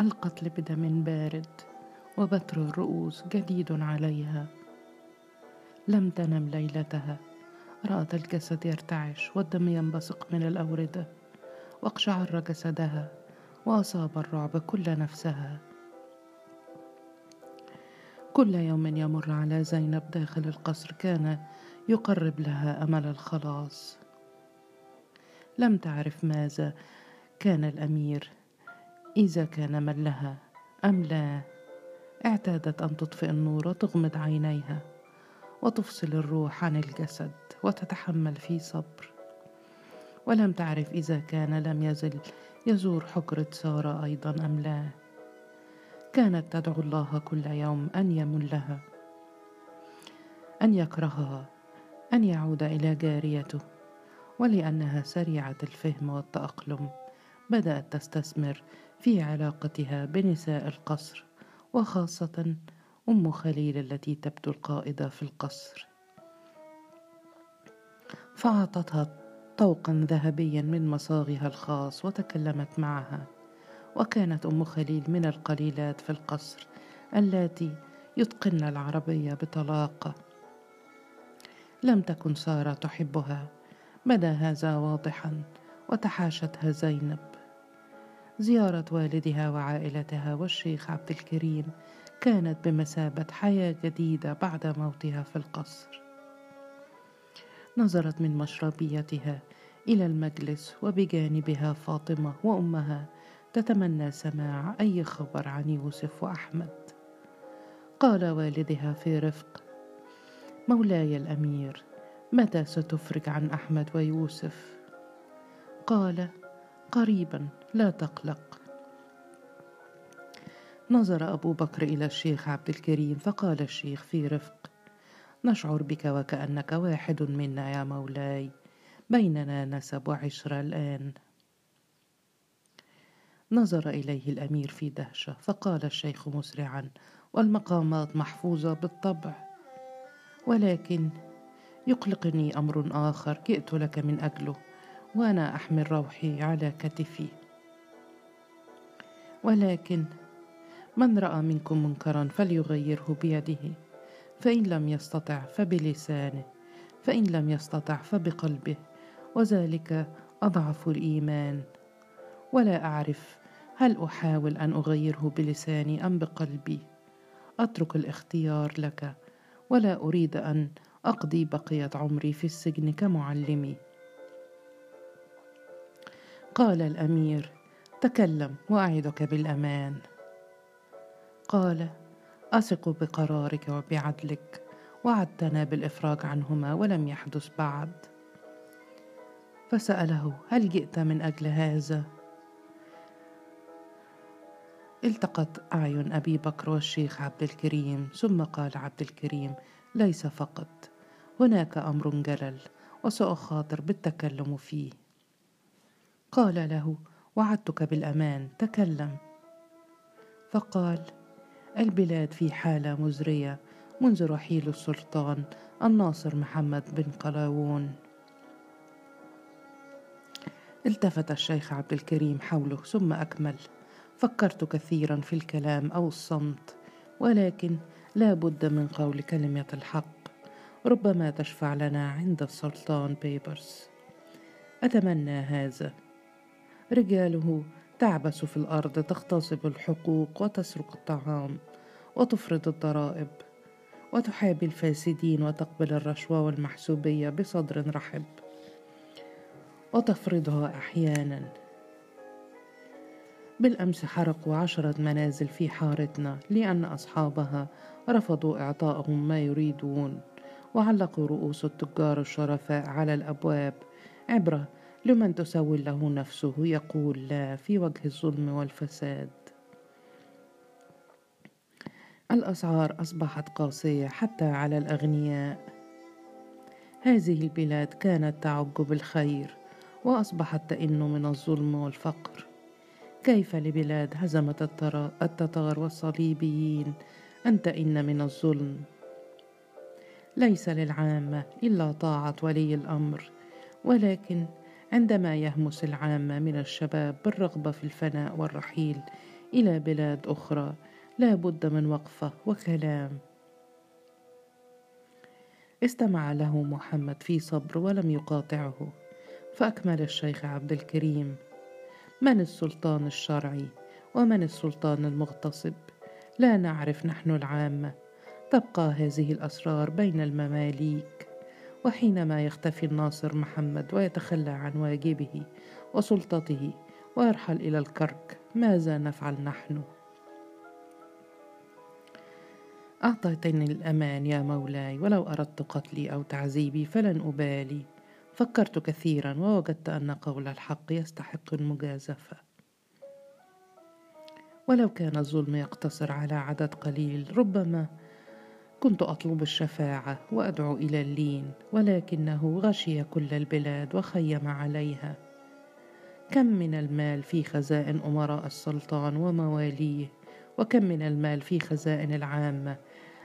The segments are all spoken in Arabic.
القتل بدم بارد وبتر الرؤوس جديد عليها. لم تنم ليلتها. رأت الجسد يرتعش والدم ينبثق من الأوردة. واقشعر جسدها وأصاب الرعب كل نفسها. كل يوم يمر على زينب داخل القصر كان يقرب لها أمل الخلاص. لم تعرف ماذا كان الأمير. إذا كان من لها أم لا؟ اعتادت أن تطفئ النور وتغمض عينيها وتفصل الروح عن الجسد وتتحمل في صبر. ولم تعرف إذا كان لم يزل يزور حجرة سارة أيضا أم لا. كانت تدعو الله كل يوم أن يمن لها أن يكرهها أن يعود إلى جاريته ولأنها سريعة الفهم والتأقلم بدأت تستثمر في علاقتها بنساء القصر وخاصة أم خليل التي تبدو القائدة في القصر. فأعطتها طوقا ذهبيا من مصاغها الخاص وتكلمت معها. وكانت أم خليل من القليلات في القصر اللاتي يتقن العربية بطلاقة. لم تكن سارة تحبها بدا هذا واضحا وتحاشتها زينب. زيارة والدها وعائلتها والشيخ عبد الكريم كانت بمثابة حياة جديدة بعد موتها في القصر. نظرت من مشربيتها إلى المجلس وبجانبها فاطمة وأمها تتمنى سماع أي خبر عن يوسف وأحمد. قال والدها في رفق مولاي الأمير متى ستفرج عن أحمد ويوسف؟ قال قريبا. لا تقلق. نظر أبو بكر إلى الشيخ عبد الكريم فقال الشيخ في رفق نشعر بك وكأنك واحد منا يا مولاي بيننا نسب وعشره الآن. نظر إليه الأمير في دهشة فقال الشيخ مسرعا والمقامات محفوظة بالطبع ولكن يقلقني أمر آخر جئت لك من أجله وأنا أحمل روحي على كتفي. ولكن من رأى منكم منكرا فليغيره بيده. فإن لم يستطع فبلسانه فإن لم يستطع فبقلبه. وذلك أضعف الإيمان. ولا أعرف هل أحاول أن أغيره بلساني أم بقلبي. أترك الاختيار لك. ولا أريد أن أقضي بقية عمري في السجن كمعلمي. قال الأمير تكلم وأعدك بالأمان. قال أثق بقرارك وبعدلك وعدتنا بالإفراج عنهما ولم يحدث بعد. فسأله هل جئت من أجل هذا؟ التقت أعين أبي بكر والشيخ عبد الكريم ثم قال عبد الكريم ليس فقط. هناك أمر جلل وسأخاطر بالتكلم فيه. قال له وعدتك بالأمان تكلم. فقال البلاد في حالة مزرية منذ رحيل السلطان الناصر محمد بن قلاوون. التفت الشيخ عبد الكريم حوله ثم أكمل. فكرت كثيرا في الكلام أو الصمت ولكن لا بد من قول كلمة الحق. ربما تشفع لنا عند السلطان بيبرس. أتمنى هذا. رجاله تعبث في الأرض تغتصب الحقوق وتسرق الطعام وتفرض الضرائب وتحابي الفاسدين وتقبل الرشوة والمحسوبية بصدر رحب وتفرضها أحيانا. بالأمس حرقوا عشرة منازل في حارتنا لأن أصحابها رفضوا إعطائهم ما يريدون وعلقوا رؤوس التجار الشرفاء على الأبواب عبرة لمن تسول له نفسه؟ يقول لا في وجه الظلم والفساد. الأسعار أصبحت قاسية حتى على الأغنياء. هذه البلاد كانت تعج بالخير وأصبحت تئن من الظلم والفقر. كيف لبلاد هزمت التتار والصليبيين أن تئن من الظلم؟ ليس للعامة إلا طاعة ولي الأمر ولكن عندما يهمس العامة من الشباب بالرغبة في الفناء والرحيل إلى بلاد أخرى لا بد من وقفة وكلام. استمع له محمد في صبر ولم يقاطعه. فأكمل الشيخ عبد الكريم. من السلطان الشرعي ومن السلطان المغتصب؟ لا نعرف نحن العامة. تبقى هذه الأسرار بين المماليك. وحينما يختفي الناصر محمد ويتخلى عن واجبه وسلطته ويرحل إلى الكرك ماذا نفعل نحن؟ أعطيتني الأمان يا مولاي ولو أردت قتلي أو تعذيبي فلن أبالي فكرت كثيرا ووجدت أن قول الحق يستحق المجازفة ولو كان الظلم يقتصر على عدد قليل ربما كنت أطلب الشفاعة وأدعو إلى اللين ولكنه غشي كل البلاد وخيم عليها. كم من المال في خزائن أمراء السلطان ومواليه وكم من المال في خزائن العامة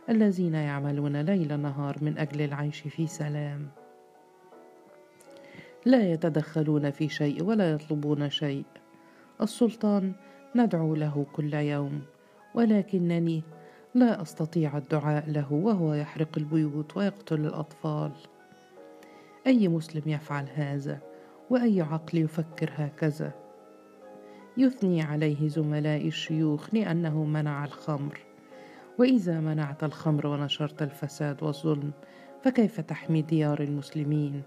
الذين يعملون ليل نهار من أجل العيش في سلام. لا يتدخلون في شيء ولا يطلبون شيء. السلطان ندعو له كل يوم ولكنني لا أستطيع الدعاء له وهو يحرق البيوت ويقتل الأطفال. أي مسلم يفعل هذا؟ وأي عقل يفكر هكذا؟ يثني عليه زملاء الشيوخ لأنه منع الخمر. وإذا منعت الخمر ونشرت الفساد والظلم فكيف تحمي ديار المسلمين؟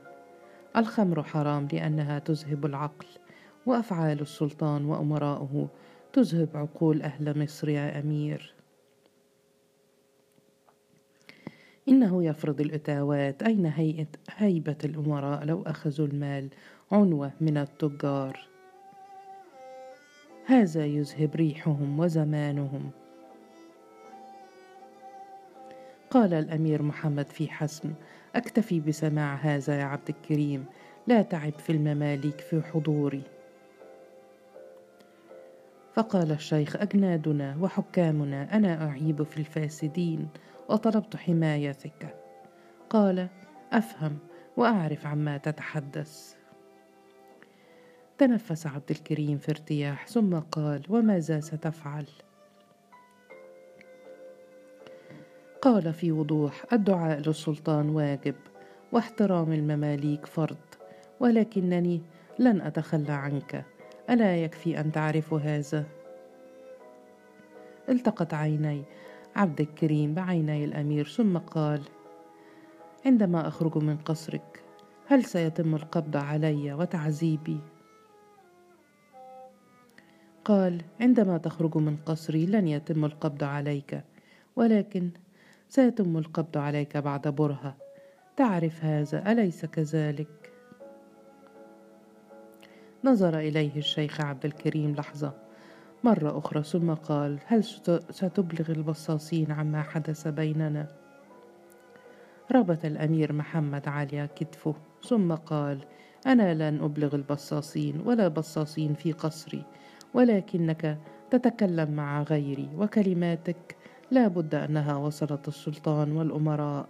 الخمر حرام لأنها تذهب العقل وأفعال السلطان وأمراؤه تذهب عقول أهل مصر يا أمير. إنه يفرض الإتاوات أين هيئة هيبة الأمراء لو أخذوا المال؟ عنوة من التجار. هذا يذهب ريحهم وزمانهم. قال الأمير محمد في حسم أكتفي بسماع هذا يا عبد الكريم. لا تعب في المماليك في حضوري. فقال الشيخ أجنادنا وحكامنا أنا أعيب في الفاسدين. وطلبت حمايتك. قال أفهم وأعرف عما تتحدث. تنفس عبد الكريم في ارتياح ثم قال وماذا ستفعل. قال في وضوح الدعاء للسلطان واجب واحترام المماليك فرض ولكنني لن أتخلى عنك. ألا يكفي أن تعرف هذا؟ التقت عيني عبد الكريم بعيني الأمير ثم قال عندما أخرج من قصرك هل سيتم القبض علي وتعذيبي؟ قال عندما تخرج من قصري لن يتم القبض عليك ولكن سيتم القبض عليك بعد برهة. تعرف هذا أليس كذلك؟ نظر إليه الشيخ عبد الكريم لحظة. مرة أخرى ثم قال هل ستبلغ البصاصين عما حدث بيننا؟ ربط الأمير محمد على كتفه ثم قال أنا لن أبلغ البصاصين ولا بصاصين في قصري ولكنك تتكلم مع غيري وكلماتك لا بد أنها وصلت السلطان والأمراء.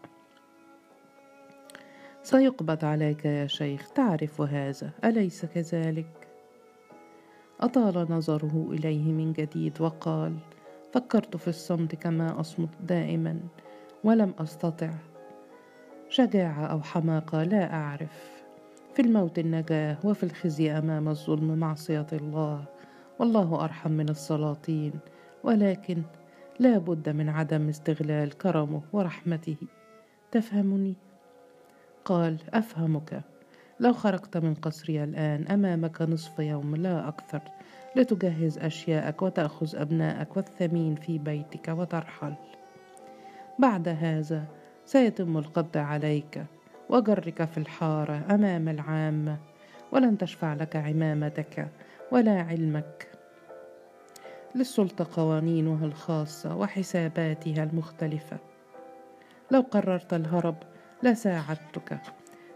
سيقبض عليك يا شيخ تعرف هذا أليس كذلك؟ أطال نظره إليه من جديد وقال فكرت في الصمت كما أصمت دائما ولم أستطع. شجاعة أو حماقة لا أعرف. في الموت النجاة وفي الخزي أمام الظلم معصية الله والله أرحم من السلاطين ولكن لا بد من عدم استغلال كرمه ورحمته. تفهمني؟ قال أفهمك. لو خرجت من قصري الآن أمامك نصف يوم لا أكثر. لتجهز أشياءك وتأخذ أبنائك والثمين في بيتك وترحل. بعد هذا سيتم القبض عليك وجرك في الحارة أمام العامة ولن تشفع لك عمامتك ولا علمك. للسلطة قوانينها الخاصة وحساباتها المختلفة. لو قررت الهرب لساعدتك.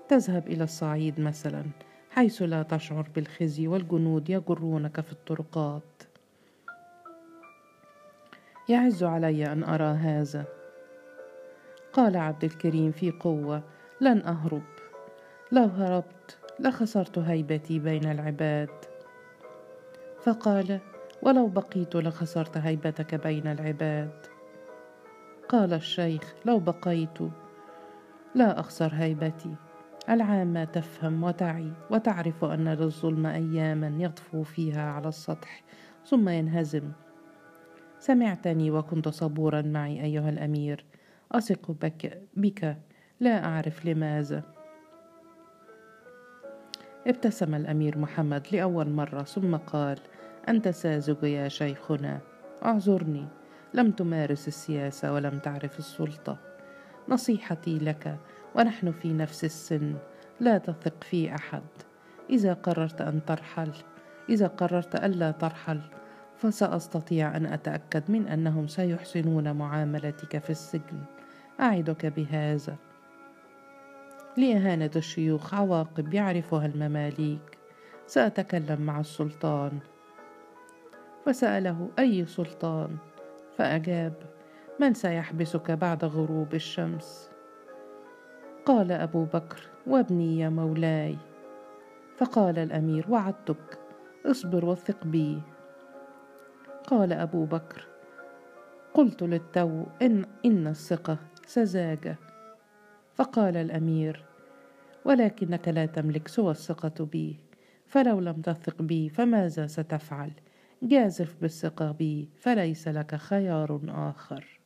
تذهب إلى الصعيد مثلا حيث لا تشعر بالخزي والجنود يجرونك في الطرقات. يعز علي أن أرى هذا. قال عبد الكريم في قوة لن أهرب. لو هربت لخسرت هيبتي بين العباد. فقال ولو بقيت لخسرت هيبتك بين العباد. قال الشيخ لو بقيت لا أخسر هيبتي. العامة تفهم وتعي وتعرف أن للظلم اياما يطفو فيها على السطح ثم ينهزم. سمعتني وكنت صبورا معي أيها الأمير. أثق بك, بك. لا أعرف لماذا. ابتسم الأمير محمد لأول مرة ثم قال أنت ساذج يا شيخنا. اعذرني. لم تمارس السياسة ولم تعرف السلطة. نصيحتي لك ونحن في نفس السن. لا تثق في أحد. إذا قررت أن ترحل إذا قررت الا ترحل فسأستطيع أن أتأكد من أنهم سيحسنون معاملتك في السجن. أعدك بهذا. لإهانة الشيوخ عواقب يعرفها المماليك. سأتكلم مع السلطان. فسأله أي سلطان؟ فأجاب من سيحبسك بعد غروب الشمس. قال أبو بكر وابني يا مولاي. فقال الأمير وعدتك اصبر وثق بي. قال أبو بكر قلت للتو إن إن الثقة سذاجة. فقال الأمير ولكنك لا تملك سوى الثقة بي فلو لم تثق بي فماذا ستفعل؟ جازف بالثقة بي فليس لك خيار آخر.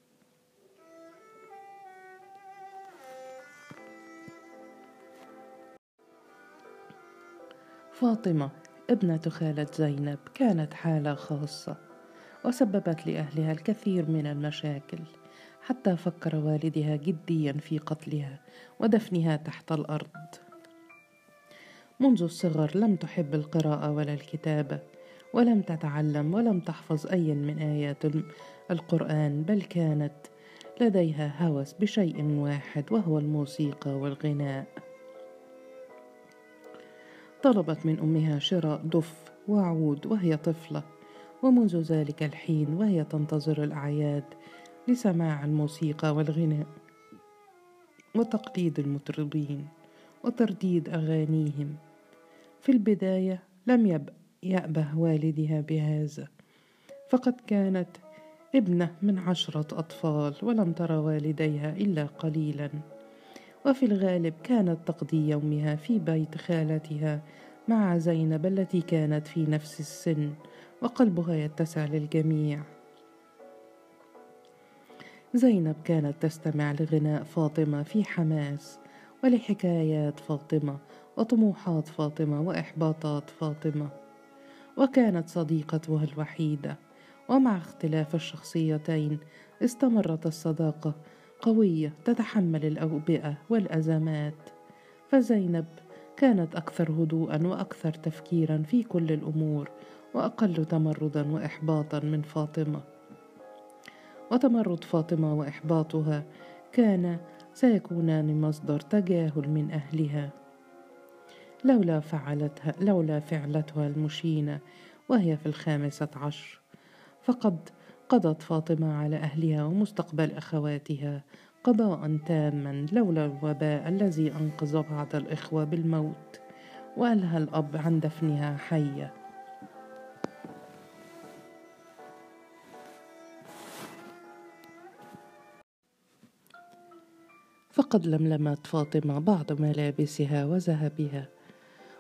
فاطمة ابنة خالة زينب كانت حالة خاصة وسببت لأهلها الكثير من المشاكل حتى فكر والدها جديا في قتلها ودفنها تحت الأرض. منذ الصغر لم تحب القراءة ولا الكتابة ولم تتعلم ولم تحفظ أي من آيات القرآن بل كانت لديها هوس بشيء واحد وهو الموسيقى والغناء. طلبت من أمها شراء دف وعود وهي طفلة ومنذ ذلك الحين وهي تنتظر الأعياد لسماع الموسيقى والغناء وتقليد المطربين وترديد أغانيهم. في البداية لم يأبه والدها بهذا فقد كانت ابنة من عشرة أطفال ولم ترى والديها إلا قليلا. وفي الغالب كانت تقضي يومها في بيت خالتها مع زينب التي كانت في نفس السن وقلبها يتسع للجميع. زينب كانت تستمع لغناء فاطمة في حماس ولحكايات فاطمة وطموحات فاطمة وإحباطات فاطمة. وكانت صديقتها الوحيدة ومع اختلاف الشخصيتين استمرت الصداقة قوية تتحمل الأوبئة والأزمات. فزينب كانت أكثر هدوءا وأكثر تفكيرا في كل الأمور وأقل تمردا واحباطا من فاطمة. وتمرد فاطمة وإحباطها كان سيكونان مصدر تجاهل من أهلها. لولا فعلتها لولا فعلتها المشينة وهي في الخامسة عشر فقد قضت فاطمة على أهلها ومستقبل أخواتها قضاء تاما لولا الوباء الذي أنقذ بعض الإخوة بالموت وألهى الأب عن دفنها حية. فقد لملمت فاطمة بعض ملابسها وذهبها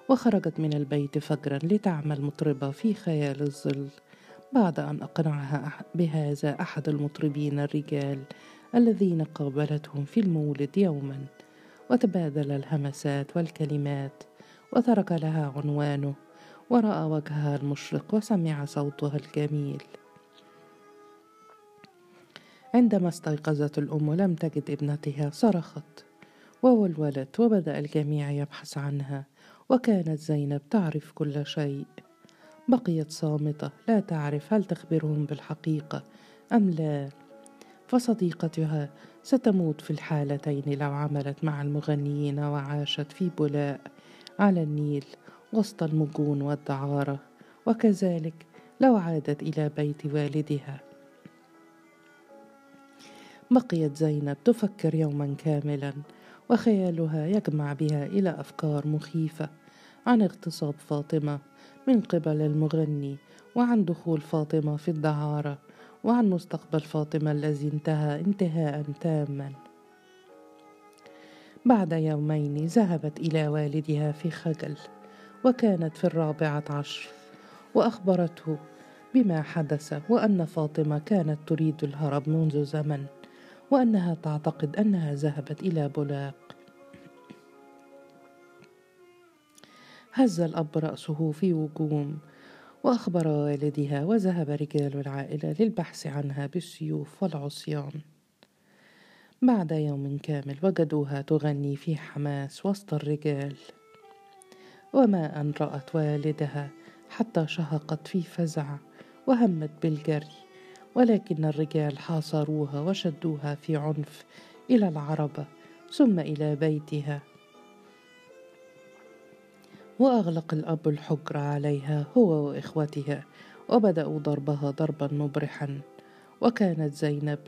وخرجت من البيت فجرا لتعمل مطربة في خيال الظل. بعد أن اقنعها بهذا أحد المطربين الرجال الذين قابلتهم في المولد يوما وتبادل الهمسات والكلمات وترك لها عنوانه ورأى وجهها المشرق وسمع صوتها الجميل. عندما استيقظت الأم لم تجد ابنتها صرخت وولولت وبدأ الجميع يبحث عنها وكانت زينب تعرف كل شيء. بقيت صامتة. لا تعرف هل تخبرهم بالحقيقة أم لا. فصديقتها ستموت في الحالتين لو عملت مع المغنيين وعاشت في بولاء على النيل وسط المجون والدعارة. وكذلك لو عادت إلى بيت والدها. بقيت زينب تفكر يوما كاملا وخيالها يجمع بها إلى أفكار مخيفة عن اغتصاب فاطمة. من قبل المغني وعن دخول فاطمة في الدعارة وعن مستقبل فاطمة الذي انتهى انتهاء تاما. بعد يومين ذهبت إلى والدها في خجل وكانت في الرابعة عشر وأخبرته بما حدث وأن فاطمة كانت تريد الهرب منذ زمن وأنها تعتقد أنها ذهبت إلى بولاق هز الأب رأسه في وجوم وأخبر والدها وذهب رجال العائلة للبحث عنها بالسيوف والعصيان. بعد يوم كامل وجدوها تغني في حماس وسط الرجال. وما أن رأت والدها حتى شهقت في فزع وهمت بالجري ولكن الرجال حاصروها وشدوها في عنف إلى العربة ثم إلى بيتها. وأغلق الأب الحجر عليها هو وإخوتها وبدأوا ضربها ضربا مبرحا. وكانت زينب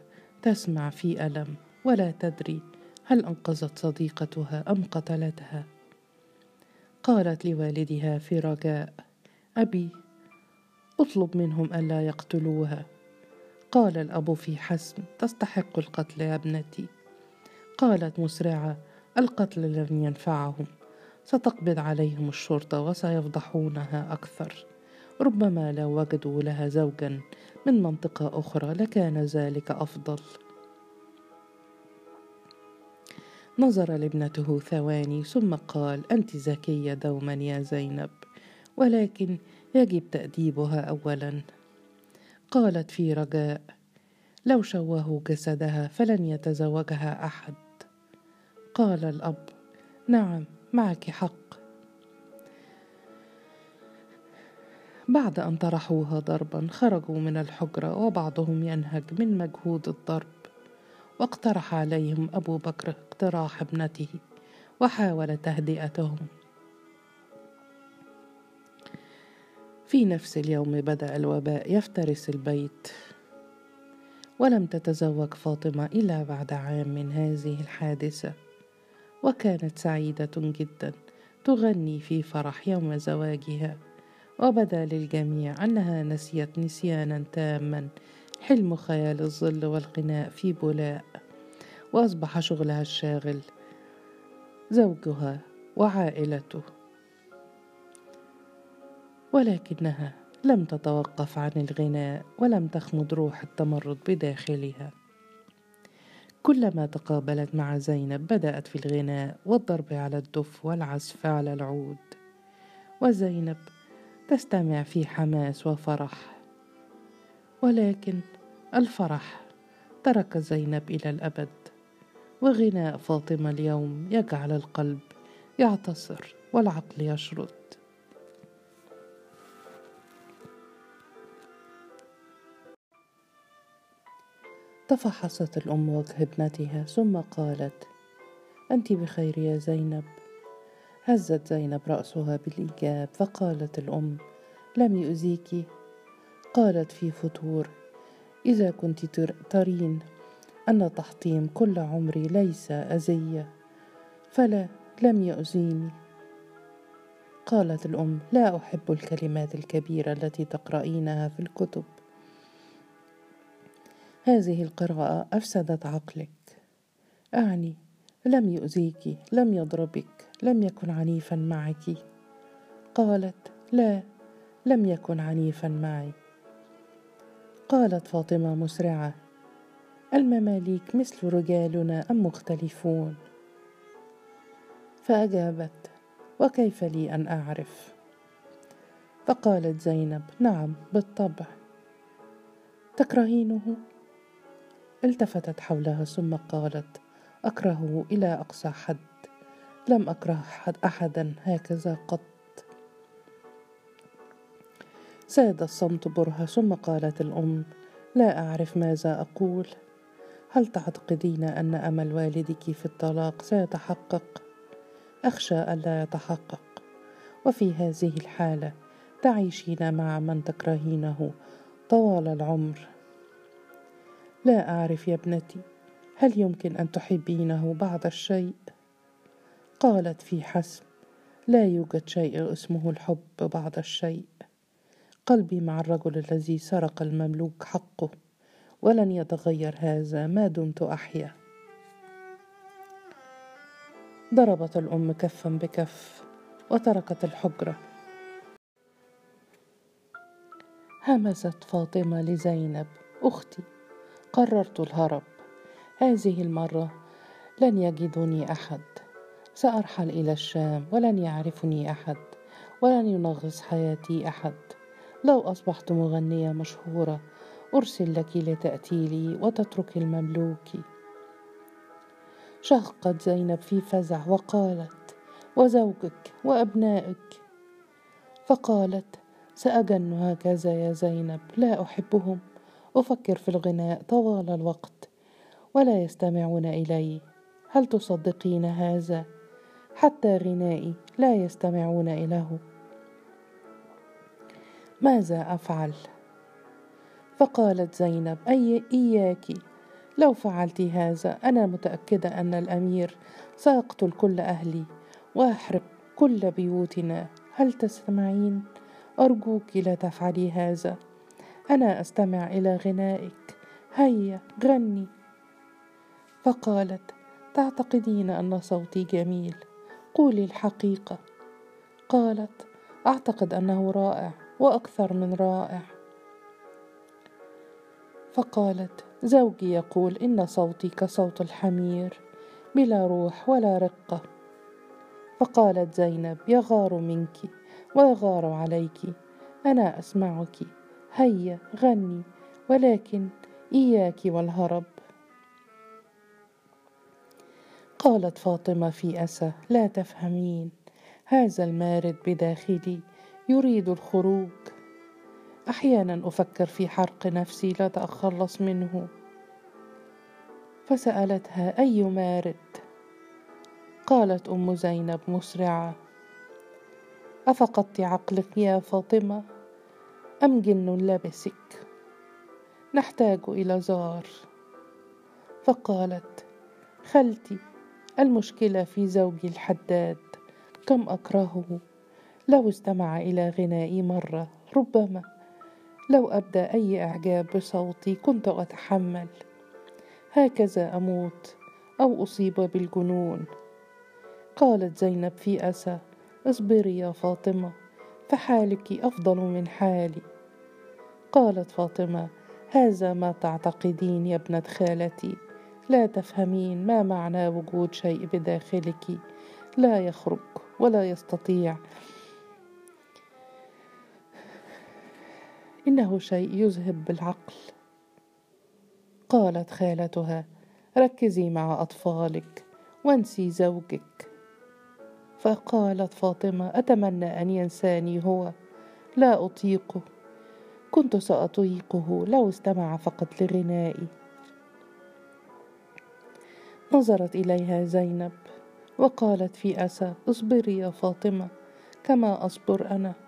تسمع في ألم ولا تدري هل أنقذت صديقتها أم قتلتها. قالت لوالدها في رجاء أبي اطلب منهم ألا يقتلوها. قال الأب في حسم تستحق القتل يا ابنتي. قالت مسرعة القتل لن ينفعهم. ستقبض عليهم الشرطة وسيفضحونها أكثر. ربما لو وجدوا لها زوجا من منطقة أخرى لكان ذلك أفضل. نظر لابنته ثواني ثم قال أنت ذكيه دوما يا زينب ولكن يجب تأديبها اولا. قالت في رجاء لو شوهوا جسدها فلن يتزوجها أحد. قال الأب نعم معك حق. بعد أن طرحوها ضربا خرجوا من الحجرة وبعضهم ينهج من مجهود الضرب. واقترح عليهم أبو بكر اقتراح ابنته وحاول تهدئتهم. في نفس اليوم بدأ الوباء يفترس البيت. ولم تتزوج فاطمة إلا بعد عام من هذه الحادثة. وكانت سعيدة جدا تغني في فرح يوم زواجها. وبدأ للجميع أنها نسيت نسيانا تاما حلم خيال الظل والغناء في بولاء وأصبح شغلها الشاغل زوجها وعائلته. ولكنها لم تتوقف عن الغناء ولم تخمد روح التمرد بداخلها. كلما تقابلت مع زينب بدأت في الغناء والضرب على الدف والعزف على العود. وزينب تستمع في حماس وفرح. ولكن الفرح ترك زينب إلى الأبد. وغناء فاطمة اليوم يجعل القلب يعتصر والعقل يشرد. تفحصت الام وجه ابنتها ثم قالت أنت بخير يا زينب. هزت زينب رأسها بالإيجاب فقالت الأم لم يؤذيك؟ قالت في فتور إذا كنت ترين أن تحطيم كل عمري ليس أذية فلا لم يؤذيني. قالت الأم لا أحب الكلمات الكبيرة التي تقرأينها في الكتب. هذه القراءة أفسدت عقلك. أعني لم يؤذيك لم يضربك لم يكن عنيفا معك. قالت لا لم يكن عنيفا معي. قالت فاطمة مسرعة المماليك مثل رجالنا أم مختلفون؟ فأجابت وكيف لي أن أعرف؟ فقالت زينب نعم بالطبع. تكرهينه؟ التفتت حولها ثم قالت اكرهه إلى أقصى حد. لم أكره حد أحدا هكذا قط. ساد الصمت برهة ثم قالت الأم لا أعرف ماذا أقول. هل تعتقدين أن أمل والدك في الطلاق سيتحقق؟ أخشى ألا يتحقق. وفي هذه الحالة تعيشين مع من تكرهينه طوال العمر. لا أعرف يا ابنتي هل يمكن أن تحبينه بعض الشيء؟ قالت في حسم لا يوجد شيء اسمه الحب بعد الشيء. قلبي مع الرجل الذي سرق المملوك حقه ولن يتغير هذا ما دمت أحيا. ضربت الأم كفا بكف وتركت الحجرة. همست فاطمة لزينب أختي. قررت الهرب. هذه المرة لن يجدني أحد. سأرحل إلى الشام ولن يعرفني أحد ولن ينغص حياتي أحد. لو أصبحت مغنية مشهورة أرسل لك لتأتي لي وتترك المملوك. شهقت زينب في فزع وقالت وزوجك وأبنائك. فقالت ساجن هكذا يا زينب لا أحبهم. أفكر في الغناء طوال الوقت ولا يستمعون إلي. هل تصدقين هذا؟ حتى غنائي لا يستمعون اليه ماذا أفعل؟ فقالت زينب أي إياك؟ لو فعلت هذا أنا متأكدة أن الأمير سيقتل كل أهلي ويحرق كل بيوتنا. هل تسمعين؟ أرجوك لا تفعلي هذا. أنا أستمع إلى غنائك. هيا غني. فقالت تعتقدين أن صوتي جميل. قولي الحقيقة. قالت أعتقد أنه رائع وأكثر من رائع. فقالت زوجي يقول إن صوتي كصوت الحمير بلا روح ولا رقة. فقالت زينب يغار منك ويغار عليك أنا أسمعك. هيا غني ولكن إياك والهرب. قالت فاطمة في أسى لا تفهمين هذا المارد بداخلي يريد الخروج. أحيانا أفكر في حرق نفسي لا اتخلص منه. فسألتها أي مارد؟ قالت أم زينب مسرعة. أفقدت عقلك يا فاطمة؟ أم جن لبسك نحتاج إلى زار. فقالت خلتي المشكلة في زوجي الحداد. كم أكرهه؟ لو استمع إلى غنائي مرة ربما. لو ابدى أي إعجاب بصوتي كنت أتحمل. هكذا أموت أو أصيب بالجنون. قالت زينب في أسى اصبري يا فاطمة. فحالك أفضل من حالي. قالت فاطمة هذا ما تعتقدين يا ابنة خالتي. لا تفهمين ما معنى وجود شيء بداخلك. لا يخرج ولا يستطيع. إنه شيء يذهب بالعقل. قالت خالتها ركزي مع أطفالك وانسي زوجك. فقالت فاطمة أتمنى أن ينساني هو. لا أطيقه. كنت سأطيقه. لو استمع فقط لغنائي نظرت إليها زينب وقالت في أسى اصبري يا فاطمة كما أصبر أنا.